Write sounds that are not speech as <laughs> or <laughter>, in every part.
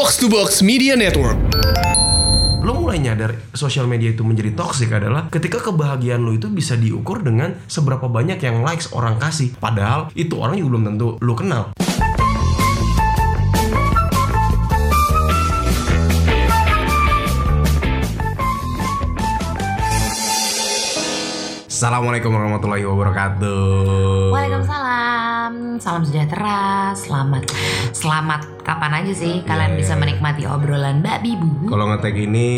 Box to Box Media Network. lo mulai nyadar sosial media itu menjadi toxic adalah ketika kebahagiaan lo itu bisa diukur dengan seberapa banyak yang likes orang kasih padahal itu orang juga belum tentu lo kenal Assalamualaikum warahmatullahi wabarakatuh. Waalaikumsalam, salam sejahtera, selamat, selamat kapan aja sih kalian Iya, bisa iya. menikmati obrolan Mbak Bibu. Kalau ngetek ini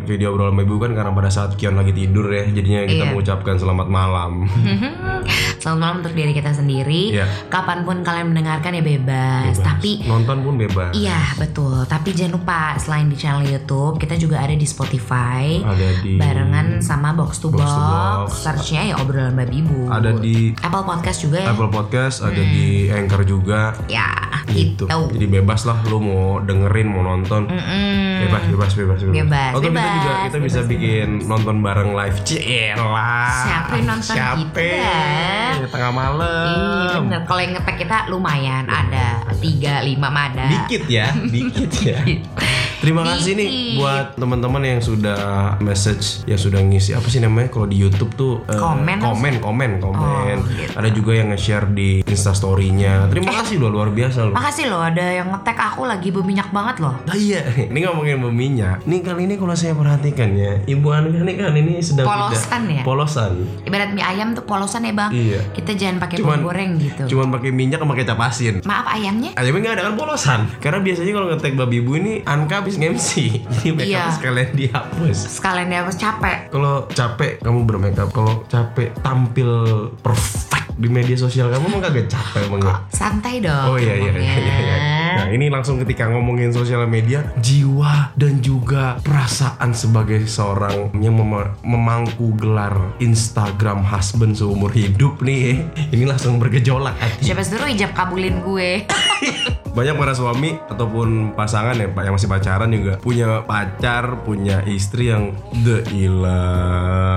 video obrolan ibu kan karena pada saat Kion lagi tidur ya, jadinya kita Iya. mengucapkan selamat malam. <laughs> Selamat malam untuk diri kita sendiri. Iya. Kapan pun kalian mendengarkan ya bebas. Bebas. Tapi nonton pun bebas. iya betul. Tapi jangan lupa selain di channel YouTube, kita juga ada di Spotify. Ada di Barengan sama Box to Box Box, to Box. searchnya ya obrolan Mbak Bibu. ada di Apple Podcast juga ya. Apple Podcast, ada di Anchor juga. Ya, Gitu. gitu. Jadi bebas lah lu mau dengerin, mau nonton. Mm-mm. Bebas, bebas, bebas, bebas. Bebas, Atau kita bebas, juga kita bisa bebas, bikin nonton bareng live. Cielah. Siapa yang nonton Siapa? kita? Ya, Tengah malam. Iya bener, kalau yang ngetek kita lumayan ada tiga lima mada. Dikit ya, dikit ya. <laughs> Terima kasih nih buat teman-teman yang sudah message, yang sudah ngisi apa sih namanya kalau di YouTube tuh eh, Komen komen, komen, komen. Oh, gitu. Ada juga yang nge-share di Insta Story-nya. Terima kasih loh, luar biasa loh. Makasih loh ada yang ngetek aku lagi berminyak banget loh. Iya, <laughs> ini ngomongin berminyak. Nih kali ini kalau saya perhatikan ya, Ibu Anka nih kan ini sedang Polosan tidak ya? polosan. Ibarat mie ayam tuh polosan ya bang. Iya. Kita jangan pakai Cuman- goreng gitu. Cuman pakai minyak sama kecap asin. Maaf ayamnya. Ayamnya nggak ada kan polosan. Karena biasanya kalau ngetek babi ibu ini Anka habis MC. <laughs> Jadi make Iya. sekalian dihapus. Sekalian dia harus capek. Kalau capek kamu bermakeup, kalau capek tampil perfect di media sosial kamu emang kagak capek emang ya? Santai dong. Oh iya iya iya iya. iya. Nah ngomongnya. ini langsung ketika ngomongin sosial media, jiwa dan juga perasaan sebagai seorang yang mema- memangku gelar Instagram husband seumur hidup nih, <laughs> ini langsung bergejolak hati. Siapa suruh ijab kabulin gue? <laughs> Banyak para suami ataupun pasangan ya pak yang masih pacaran juga punya pacar, punya istri yang the ilah.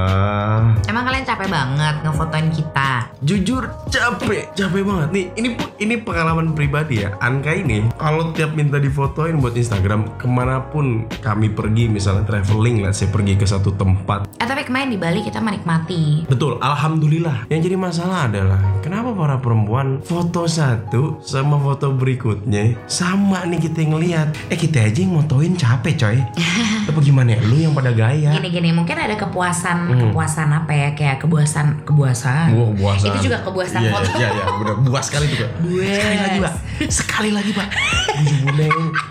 Emang kalian capek banget ngefotoin kita? Jujur capek, capek banget nih. Ini ini pengalaman pribadi ya. Anka ini kalau tiap minta difotoin buat Instagram ke mana pun kami pergi, misalnya traveling lah, saya pergi ke satu tempat. Eh tapi kemarin di Bali kita menikmati. Betul, alhamdulillah. Yang jadi masalah adalah kenapa para perempuan foto satu sama foto berikutnya sama nih kita ngelihat. Eh kita aja yang motoin capek coy. <laughs> Apa gimana ya? Lu yang pada gaya. Gini-gini mungkin ada kepuasan Hmm. kepuasan apa ya kayak kepuasan kepuasan. Wah, puasan. Itu juga kepuasan Iya, foto. Iya, iya, bener. Buas sekali tuh, Pak. Buas. Sekali lagi, Pak. Sekali lagi, Pak.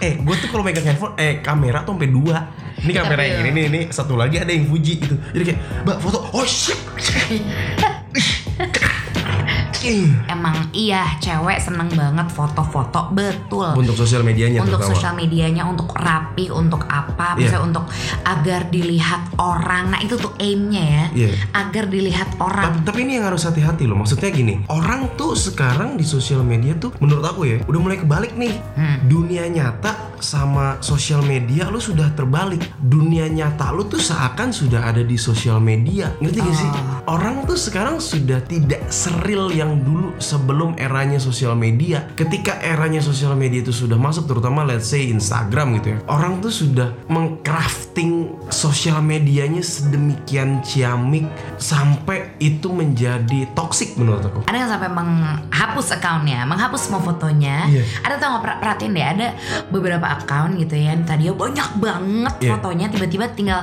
Eh, gue tuh kalau megang handphone, eh kamera tuh sampai dua. Ini kamera yang film. ini, nih, ini satu lagi ada yang Fuji gitu. Jadi kayak, Mbak foto. Oh shit. Ih. Emang iya cewek seneng banget foto-foto betul. Untuk sosial medianya untuk terutama. sosial medianya untuk rapi untuk apa misalnya untuk agar dilihat orang nah itu tuh aimnya ya Iya. agar dilihat orang Tapi, tapi ini yang harus hati-hati loh. Maksudnya gini, orang tuh sekarang di sosial media tuh menurut aku ya udah mulai kebalik nih. Hmm. Dunia nyata sama sosial media lu sudah terbalik. Dunia nyata lu tuh seakan sudah ada di sosial media. Ngerti gak sih? Oh. Orang tuh sekarang sudah tidak seril yang dulu sebelum eranya sosial media. Ketika eranya sosial media itu sudah masuk terutama let's say Instagram gitu ya. Orang tuh sudah mengcrafting sosial medianya sedemikian ciamik sampai itu menjadi toksik menurut aku. ada yang sampai menghapus akunnya, menghapus semua fotonya. Iya. Ada tau nggak per- perhatiin deh, ada beberapa akun gitu ya, yang tadinya banyak banget Iya. fotonya, tiba-tiba tinggal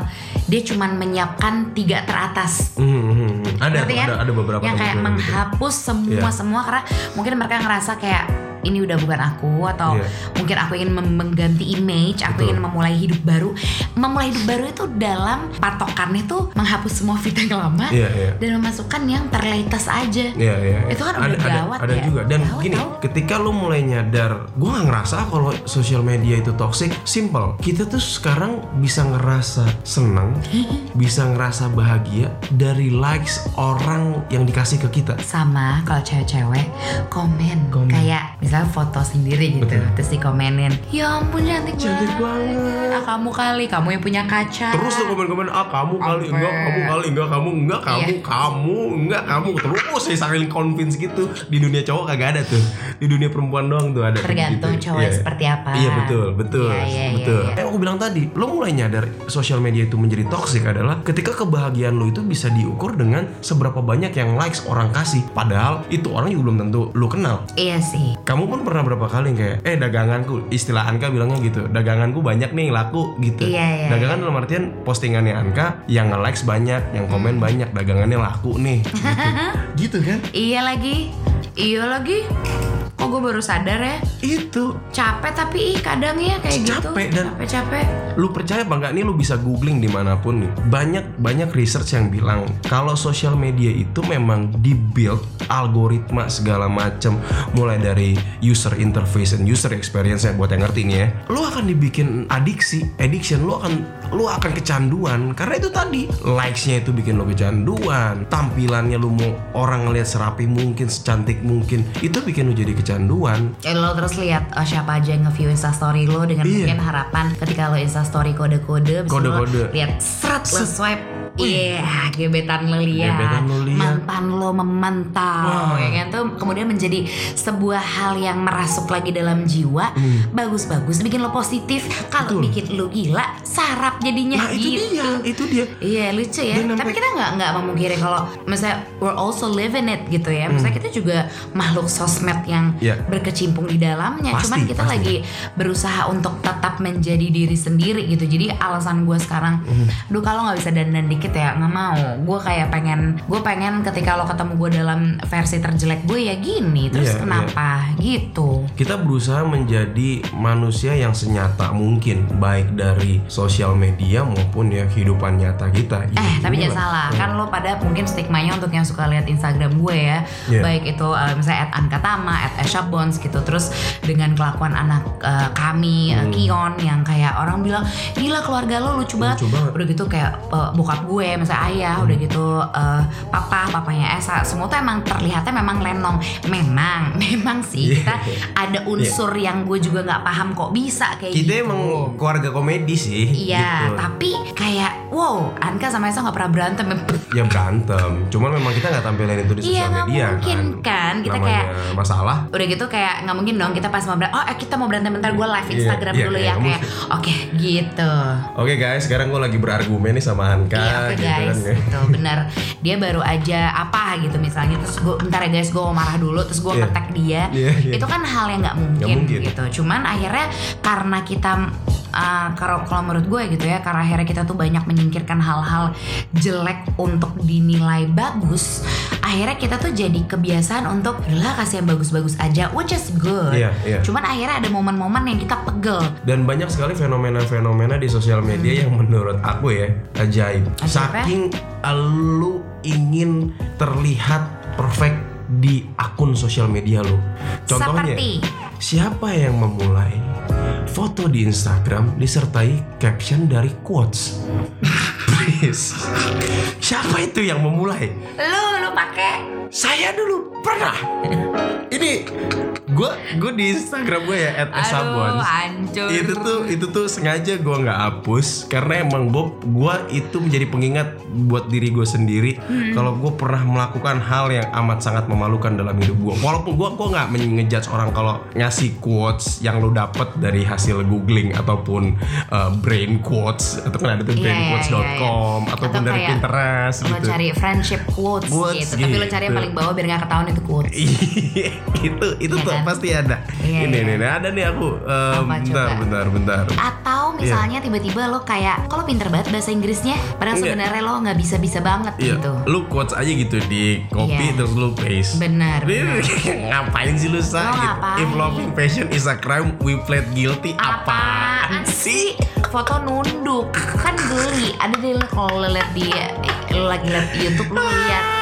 dia cuman menyiapkan tiga teratas. Hmm, hmm, hmm. Ada, kan? ada, ada beberapa yang kayak gitu. menghapus semua Iya. semua karena mungkin mereka ngerasa kayak ini udah bukan aku atau Iya. mungkin aku ingin mengganti image, aku Betul. ingin memulai hidup baru. Memulai hidup baru itu dalam patokannya tuh menghapus semua fit yang lama Iya, iya. dan memasukkan yang terlatest aja. Iya, iya. Itu kan ada, udah ada, gawat ada ya. juga. Dan Gawat gini, tau. ketika lu mulai nyadar, gue gak ngerasa kalau sosial media itu toxic. Simple. Kita tuh sekarang bisa ngerasa senang, <laughs> bisa ngerasa bahagia dari likes orang yang dikasih ke kita. Sama kalau cewek-cewek komen, Komen. kayak misalnya misalnya foto sendiri gitu Betul. terus dikomenin ya ampun cantik, Cantik banget. Ah, kamu kali kamu yang punya kaca Terus tuh komen-komen ah kamu kali Sampai. enggak kamu kali enggak kamu enggak kamu Iya. kamu enggak kamu terus saya saling convince gitu di dunia cowok kagak ada tuh di dunia perempuan doang tuh ada tergantung gitu. cowoknya Iya. seperti apa Iya betul betul Iya, iya, iya, betul. iya. Eh aku bilang tadi lo mulai nyadar sosial media itu menjadi toksik adalah ketika kebahagiaan lo itu bisa diukur dengan seberapa banyak yang likes orang kasih padahal itu orang juga belum tentu lo kenal. iya sih Kamu pun pernah berapa kali kayak eh daganganku istilah Anka bilangnya gitu daganganku banyak nih laku gitu. Iya, iya, Dagangan dalam artian postingannya Anka yang nge-likes banyak, yang komen banyak, dagangannya laku nih. Gitu, <laughs> gitu kan? iya lagi iya lagi kok gue baru sadar ya? Itu. Capek tapi ih kadang ya kayak gitu. Capek dan- capek capek. lu percaya apa nggak nih lu bisa googling di mana pun nih. Banyak banyak research yang bilang kalau sosial media itu memang dibuild algoritma segala macam mulai dari user interface and user experience yang buat yang ngerti nih ya. Lu akan dibikin adiksi addiction lu akan lu akan kecanduan. Karena itu tadi likesnya itu bikin lu kecanduan. Tampilannya lu mau orang ngeliat serapi mungkin secantik mungkin itu bikin lu jadi kecanduan Ya, lo terus lihat oh, siapa aja yang nge-view instastory lo dengan Iya. mungkin harapan ketika lo instastory kode-kode Kode-kode. lihat seret lo swipe Iya, gebetan lo lihat, Gebetan lo lihat. mantan lo memantau, Wah. ya kan tuh kemudian menjadi sebuah hal yang merasuk lagi dalam jiwa, bagus-bagus, bikin lo positif. Kalau Hmm. Bikin lo gila, sarap jadinya nah itu gitu. dia itu dia Iya lucu ya. Dan Tapi kita nggak nggak memungkiri kalau misalnya we're also living it gitu ya. Misalnya kita juga makhluk sosmed yang Hmm. Iya. berkecimpung di dalamnya. Pasti, Cuman kita pasti. lagi berusaha untuk tetap menjadi diri sendiri gitu. Jadi alasan gue sekarang, Hmm. duh kalau nggak bisa dandan dikit ya nggak mau. Gue kayak pengen, gue pengen ketika lo ketemu gue dalam versi terjelek gue ya gini. Terus Iya, kenapa gitu? kita berusaha menjadi manusia yang senyata mungkin baik dari sosial media maupun ya kehidupan nyata kita Eh tapi jangan salah kan lo pada mungkin stigmanya untuk yang suka lihat Instagram gue ya Iya. baik itu uh, misalnya at Ankatama, at Eshabons gitu terus dengan kelakuan anak uh, kami uh, Hmm. Kion yang kayak orang bilang gila keluarga lo lucu banget Lucu banget. udah gitu kayak uh, bokap gue misalnya ayah Hmm. udah gitu uh, papa papanya Esa semua tuh emang terlihatnya memang lenong memang <laughs> memang sih Iya. kita ada unsur yang gue juga nggak paham kok bisa kayak kita gitu emang keluarga komedi sih Iya, gitu. tapi kayak wow, Anka sama Esa nggak pernah berantem. ya berantem cuman memang kita nggak tampilin itu di Iya, sosial nggak media mungkin kan. Kita Namanya kayak- masalah Udah gitu kayak nggak mungkin dong kita pas mau berantem. Oh, eh, kita mau berantem bentar gue live Iya, Instagram iya, dulu iya, ya kayak. Oke, gitu. oke guys sekarang gue lagi berargumen nih sama Anka Iya, gitu guys, kan gitu bener. Dia baru aja apa gitu misalnya, terus gue bentar ya guys, gue mau marah dulu, terus gue Iya. ngetek dia. Iya, iya. Itu kan hal yang nggak mungkin, mungkin. gitu. Cuman akhirnya karena kita uh, kalau kalau menurut gue gitu ya, karena akhirnya kita tuh banyak menyingkirkan hal-hal jelek untuk dinilai bagus. Akhirnya kita tuh jadi kebiasaan untuk lah kasih yang bagus-bagus aja, which is good. Iya, iya. Cuman akhirnya ada momen-momen yang kita pegel. Dan banyak sekali fenomena-fenomena di sosial media yang menurut aku ya ajaib. Hmm. Ajaib ya? Saking lu ingin terlihat perfect di akun sosial media lu. Contohnya, Seperti? siapa yang memulai foto di Instagram disertai caption dari quotes? Please. Siapa itu yang memulai? Lu lu pakai Saya dulu pernah. <laughs> Ini gue gue di Instagram gue ya at Aduh, hancur. itu tuh itu tuh sengaja gue nggak hapus karena emang gue gue itu menjadi pengingat buat diri gue sendiri Hmm. kalau gue pernah melakukan hal yang amat sangat memalukan dalam hidup gue walaupun gue gue nggak ngejudge orang kalau ngasih quotes yang lo dapet dari hasil googling ataupun uh, brain quotes atau kan ada tuh Iya, iya, brainquotes.com iya, iya. ataupun Atau dari Pinterest lo gitu cari friendship quotes, Quotes gitu. Tapi lo cari yang gitu. paling bawah biar gak ketahuan itu quotes. <laughs> Iya, itu itu Iya tuh kan? pasti ada. Iya, ini iya. nih, nih, ada nih aku. Eh, Apa, bentar, coba? bentar, bentar. Atau misalnya tiba-tiba lo kayak kalau pinter banget bahasa Inggrisnya, padahal sebenarnya lo nggak bisa-bisa banget Iya, gitu. lu quotes aja gitu di copy Iya. terus lu paste. Benar. Ini benar. <laughs> ngapain sih lu Lo sa? Gitu. ngapain? If loving passion is a crime, we plead guilty. Apaan sih? Foto nunduk kan geli. Ada deh lo kalau lo liat di lo lagi liat YouTube lo liat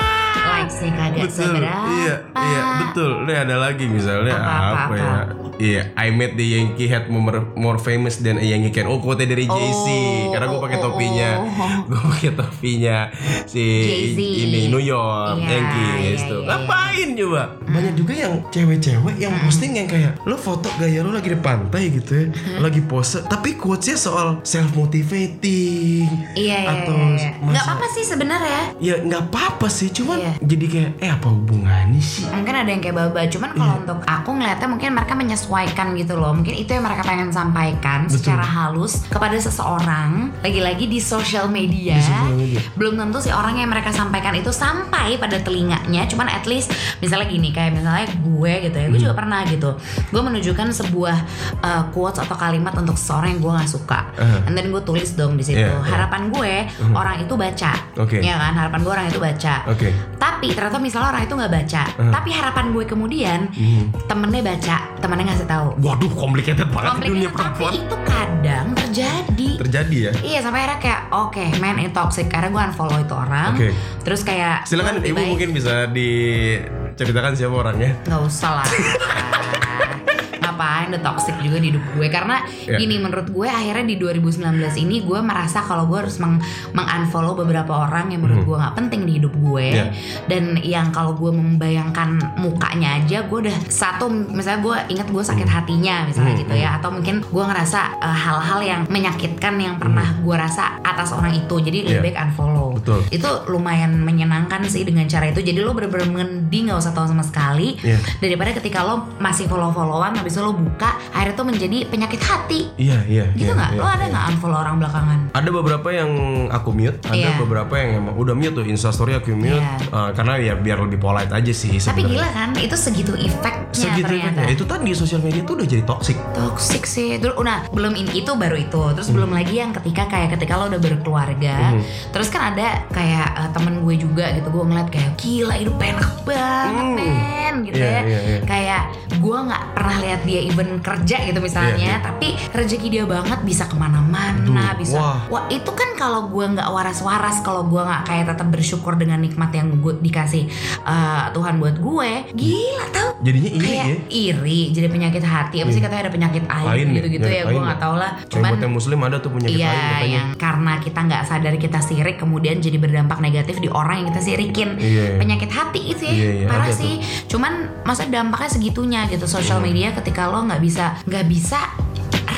likesnya kagak betul. Seberapa. iya iya betul. Nih ada lagi misalnya Apa, apa, apa, ya? Iya I made the Yankee hat more, more famous than a Yankee can. Oh quote dari Jay Z Oh, karena gue pakai oh, topinya. oh. <laughs> gue pakai topinya si Jay-Z. ini New York Iya, Yankees iya, tuh. iya, ngapain coba? Banyak juga yang cewek-cewek yang posting yang kayak lo foto gaya lo lagi di pantai gitu ya lagi pose. Tapi quotesnya soal self motivating Iya, iya, atau iya. Nggak masa- apa-apa sih sebenarnya. ya nggak apa-apa sih cuman Iya. Jadi kayak eh apa hubungannya sih Mungkin ada yang kayak baba, cuman kalau Iya. untuk aku ngeliatnya mungkin mereka menyesuaikan gitu loh. Mungkin itu yang mereka pengen sampaikan Betul. secara halus kepada seseorang. Lagi-lagi di sosial media. Di media. Belum tentu si orang yang mereka sampaikan itu sampai pada telinganya. Cuman at least misalnya gini kayak misalnya gue gitu ya, gue Hmm. juga pernah gitu. Gue menunjukkan sebuah uh, quotes atau kalimat untuk seseorang yang gue nggak suka. Uh-huh. And then gue tulis dong di situ. Iya. Harapan gue orang itu baca. Oke. Ya kan? Harapan gue orang itu baca. oke Tapi ternyata misalnya orang itu nggak baca, Uh. tapi harapan gue kemudian Hmm. temennya baca, temennya ngasih tahu. waduh complicated banget di dunia Komplikated, tapi perempuan itu kadang terjadi. terjadi ya Iya sampai akhirnya kayak oke man ini toxic karena gue unfollow itu orang. Oke. Terus kayak silakan ibu baik- mungkin bisa diceritakan siapa orangnya nggak usah lah. <laughs> Ngapain the toxic juga di hidup gue. Karena Iya. gini menurut gue akhirnya di 2019 ini gue merasa kalau gue harus meng unfollow beberapa orang yang menurut gue nggak penting di hidup gue. Iya. dan yang kalau gue membayangkan mukanya aja gue udah satu misalnya gue inget gue sakit hatinya misalnya Hmm, gitu ya. atau mungkin gue ngerasa eh, hal-hal yang menyakitkan yang pernah gue rasa atas orang itu jadi lebih. Iya. baik unfollow Betul. itu lumayan menyenangkan sih dengan cara itu jadi lo bener-bener mengendi nggak usah tahu sama sekali Iya. daripada ketika lo masih follow-followan habis itu lo buka akhirnya tuh menjadi penyakit hati iya iya gitu iya, nggak iya, lo ada iya. nggak unfollow orang belakangan ada beberapa yang aku mute ada Iya. beberapa yang emang udah mute tuh instastory aku mute Iya. eh, karena ya biar lebih polite aja sih tapi sebenarnya. gila kan itu segitu efeknya segitu ternyata kan ya itu tadi sosial media tuh udah jadi toxic toxic sih terus nah belum in itu baru itu terus belum lagi yang ketika kayak ketika lo udah berkeluarga Hmm. terus kan ada kayak eh, temen gue juga gitu gue ngeliat kayak gila hidup enak banget Hmm. men gitu Iya, ya iya, iya. kayak gue nggak pernah lihat dia even kerja gitu misalnya Iya, iya. tapi rezeki dia banget bisa ke mana-mana bisa wah. wah itu kan kalau gue nggak waras-waras kalau gue nggak kayak tetap bersyukur dengan nikmat yang gue dikasih eh, Tuhan buat gue gila tau jadinya iri kayak ya. iri jadi penyakit hati. Apa sih Iya. katanya ada penyakit air Lain ya, gitu gitu penyakit ya gue nggak ya. tahu lah. Cuman yang muslim ada tuh penyakit iya lain katanya. yang karena kita nggak sadar kita sirik kemudian jadi berdampak negatif di orang yang kita sirikin. Iya. penyakit hati itu ya Iya, iya, parah sih. cuman maksudnya dampaknya segitunya gitu sosial Hmm. media ketika lo nggak bisa nggak bisa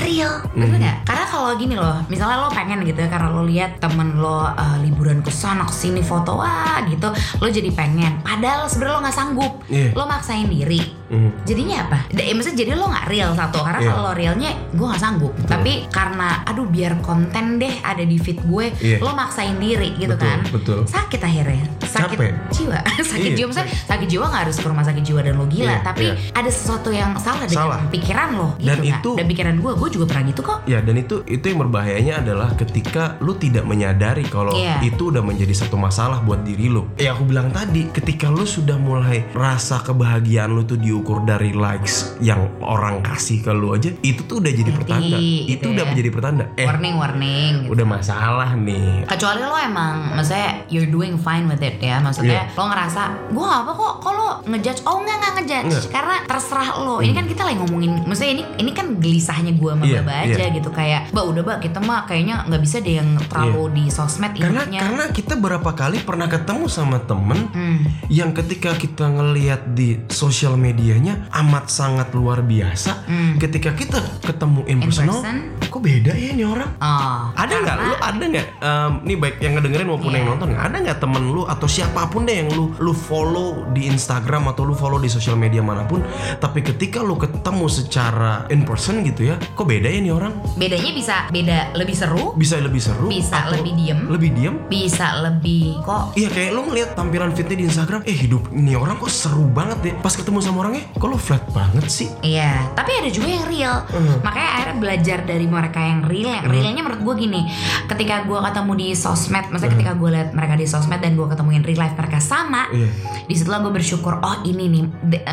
real. Bener Hmm. nggak? Karena kalau gini loh misalnya lo pengen gitu ya karena lo lihat temen lo uh, liburan ke sana ke sini foto wah gitu lo jadi pengen. Padahal sebenarnya lo nggak sanggup. Iya. lo maksain diri Mhm. jadinya apa? Da- eh, maksudnya jadi lo nggak real satu karena Iya. kalau lo realnya gue nggak sanggup. Tapi karena aduh biar konten deh ada di feed gue, Iya. lo maksain diri gitu Betul, kan? betul. Sakit akhirnya, sakit Capek. jiwa, <laughs> sakit Iya, jiwa. Maksudnya sakit jiwa nggak harus ke rumah sakit jiwa dan lo gila, Iya, tapi iya. ada sesuatu yang salah dengan Salah. pikiran lo. Gitu Dan nggak? itu- dan pikiran gue, gue juga pernah gitu kok. Ya dan itu itu yang berbahayanya adalah ketika lu tidak menyadari kalau Iya. itu udah menjadi satu masalah buat diri lu. Ya aku bilang tadi, ketika lu sudah mulai rasa kebahagiaan lu tuh diukur dari likes yang orang kasih ke lu aja, itu tuh udah jadi pertanda. gitu itu udah ya. menjadi pertanda. Eh, warning, warning. Gitu. udah masalah nih. kecuali lo emang maksudnya you're doing fine with it ya maksudnya Iya. lo ngerasa gue gak apa kok kalau ngejudge oh enggak enggak ngejudge Enggak. karena terserah lo ini kan kita lagi ngomongin maksudnya ini ini kan gelisahnya gue sama Iya, Baba aja iya. gitu kayak mbak udah mbak kita mah kayaknya nggak bisa deh yang terlalu di sosmed Karena intinya karena kita berapa kali pernah ketemu sama temen Hmm. yang ketika kita ngelihat di sosial medianya amat sangat luar biasa. Hmm. Ketika kita ketemu in, In personal, person? kok beda ya ini orang? oh Ada nggak? Lu ada nggak? em, nih baik yang ngedengerin maupun Iya. yang nonton, ada nggak temen lu atau siapa pun deh yang lu lu follow di Instagram atau lu follow di sosial media mana pun, tapi ketika lu ketemu secara in person gitu ya, kok beda ya nih orang? bedanya bisa beda lebih seru Bisa lebih seru? Bisa atau lebih diem. Lebih diem? bisa lebih kok Iya kayak lu ngeliat tampilan fitnya di Instagram, eh hidup ini orang kok seru banget deh. Pas ketemu sama orangnya, kok lu flat banget sih? Iya, tapi ada juga yang real. Hmm. Makanya akhirnya belajar dari mereka yang real. Yang realnya menurut gue gini, ketika gue ketemu di sosmed, maksudnya ketika gue lihat mereka di sosmed dan gue ketemuin real life mereka sama, Iya. di situlah gue bersyukur. Oh ini nih,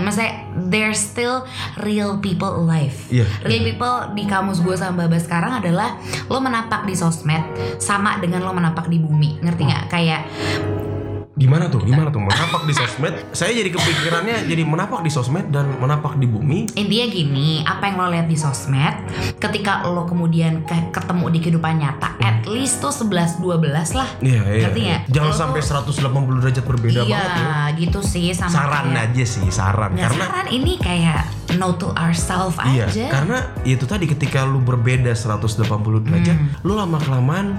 maksudnya there's still real people alive. Iya. Real people di kamus gue sama Baba sekarang adalah lo menapak di sosmed sama dengan lo menapak di bumi, ngerti nggak? Kayak Gimana tuh? Gimana tuh? Menapak di sosmed? Saya jadi kepikirannya jadi menapak di sosmed dan menapak di bumi. Intinya gini, apa yang lo lihat di sosmed, ketika lo kemudian ke- ketemu di kehidupan nyata, at least tuh 11-12 lah. Iya, iya. Ngerti iya. nggak? Jangan Lo sampai tuh- 180 derajat berbeda iya, banget ya. gitu sih sama Saran kayak- aja sih, saran. Nggak karena saran ini kayak no to ourselves Iya, aja. karena itu tadi ketika lu berbeda 180 derajat, Hmm. lu lama kelamaan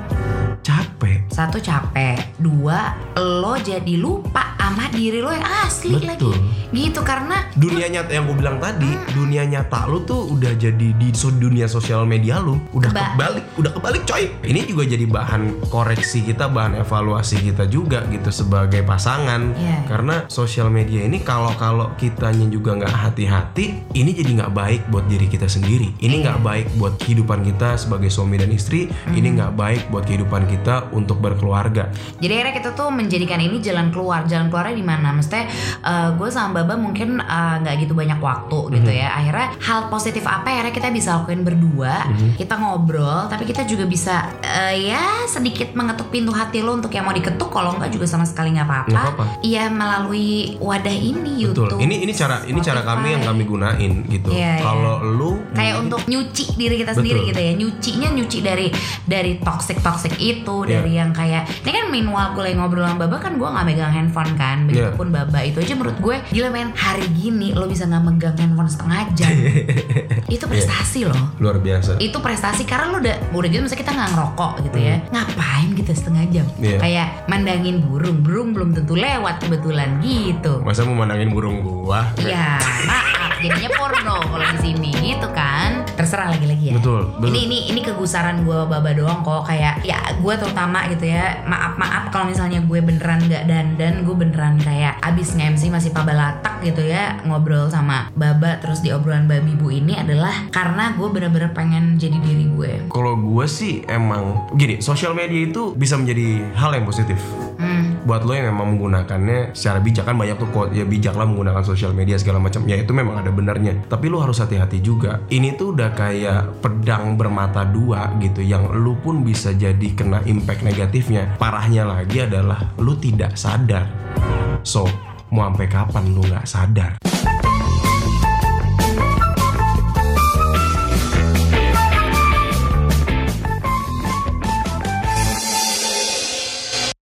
capek. Satu capek, dua lo jadi lupa sama diri lo yang asli Betul. lagi. Gitu karena Dunia nyata yang gue bilang tadi, Hmm. dunia nyata lu tuh udah jadi di dunia sosial media lu, udah Keba- kebalik, udah kebalik coy. Ini juga jadi bahan koreksi kita, bahan evaluasi kita juga gitu sebagai pasangan. Iya. Karena sosial media ini kalau kalau kitanya juga nggak hati-hati, ini jadi nggak baik buat diri kita sendiri. Ini nggak baik buat kehidupan kita sebagai suami dan istri. Ini Hmm. nggak baik buat kehidupan kita untuk berkeluarga. Jadi akhirnya kita tuh menjadikan ini jalan keluar. Jalan keluarnya di mana? Maksudnya gue sama Baba mungkin eh, nggak gitu banyak waktu gitu Mhm. ya. Akhirnya hal positif apa ya? akhirnya kita bisa lakuin berdua. Mhm. Kita ngobrol, tapi kita juga bisa eh, ya sedikit mengetuk pintu hati lo untuk yang mau diketuk. Kalau nggak juga sama sekali nggak apa-apa. Iya melalui wadah ini Betul. YouTube. Ini ini cara ini cara kami yang kami gunain gitu. Iya, iya. Kalau lu kayak untuk nyuci diri kita Betul. sendiri gitu ya nyucinya nyuci dari dari toxic toxic itu Iya. dari yang kayak ini kan meanwhile gue lagi ngobrol sama Baba kan gue nggak megang handphone kan Iya. begitupun Baba itu aja menurut gue gila men hari gini lo bisa nggak megang handphone setengah jam <laughs> itu prestasi loh luar biasa. itu prestasi karena lo udah udah gitu misalnya kita nggak ngerokok gitu ya ngapain kita setengah jam Hmm. Iya. kayak mandangin burung burung belum tentu lewat kebetulan gitu Masa mau mandangin burung gua? Iya, maaf jadinya porno kalau di sini gitu kan. Terserah lagi-lagi ya. Betul, betul. Ini ini ini kegusaran gue baba doang kok kayak ya gue terutama gitu ya. Maaf maaf kalau misalnya gue beneran nggak dandan, gue beneran kayak abis nge-MC masih pabalatak gitu ya ngobrol sama baba terus di obrolan babi bu ini adalah karena gue bener-bener pengen jadi diri gue. Kalau gue sih emang gini, sosial media itu bisa menjadi hal yang positif. Hmm. Buat lo yang memang menggunakannya secara bijak kan banyak tuh quote ya bijak lah menggunakan sosial media segala macam. Ya itu memang ada benarnya. Tapi lo harus hati-hati juga. Ini tuh udah kayak pedang bermata dua gitu yang lu pun bisa jadi kena impact negatifnya. Parahnya lagi adalah lu tidak sadar. So, mau sampai kapan lu nggak sadar?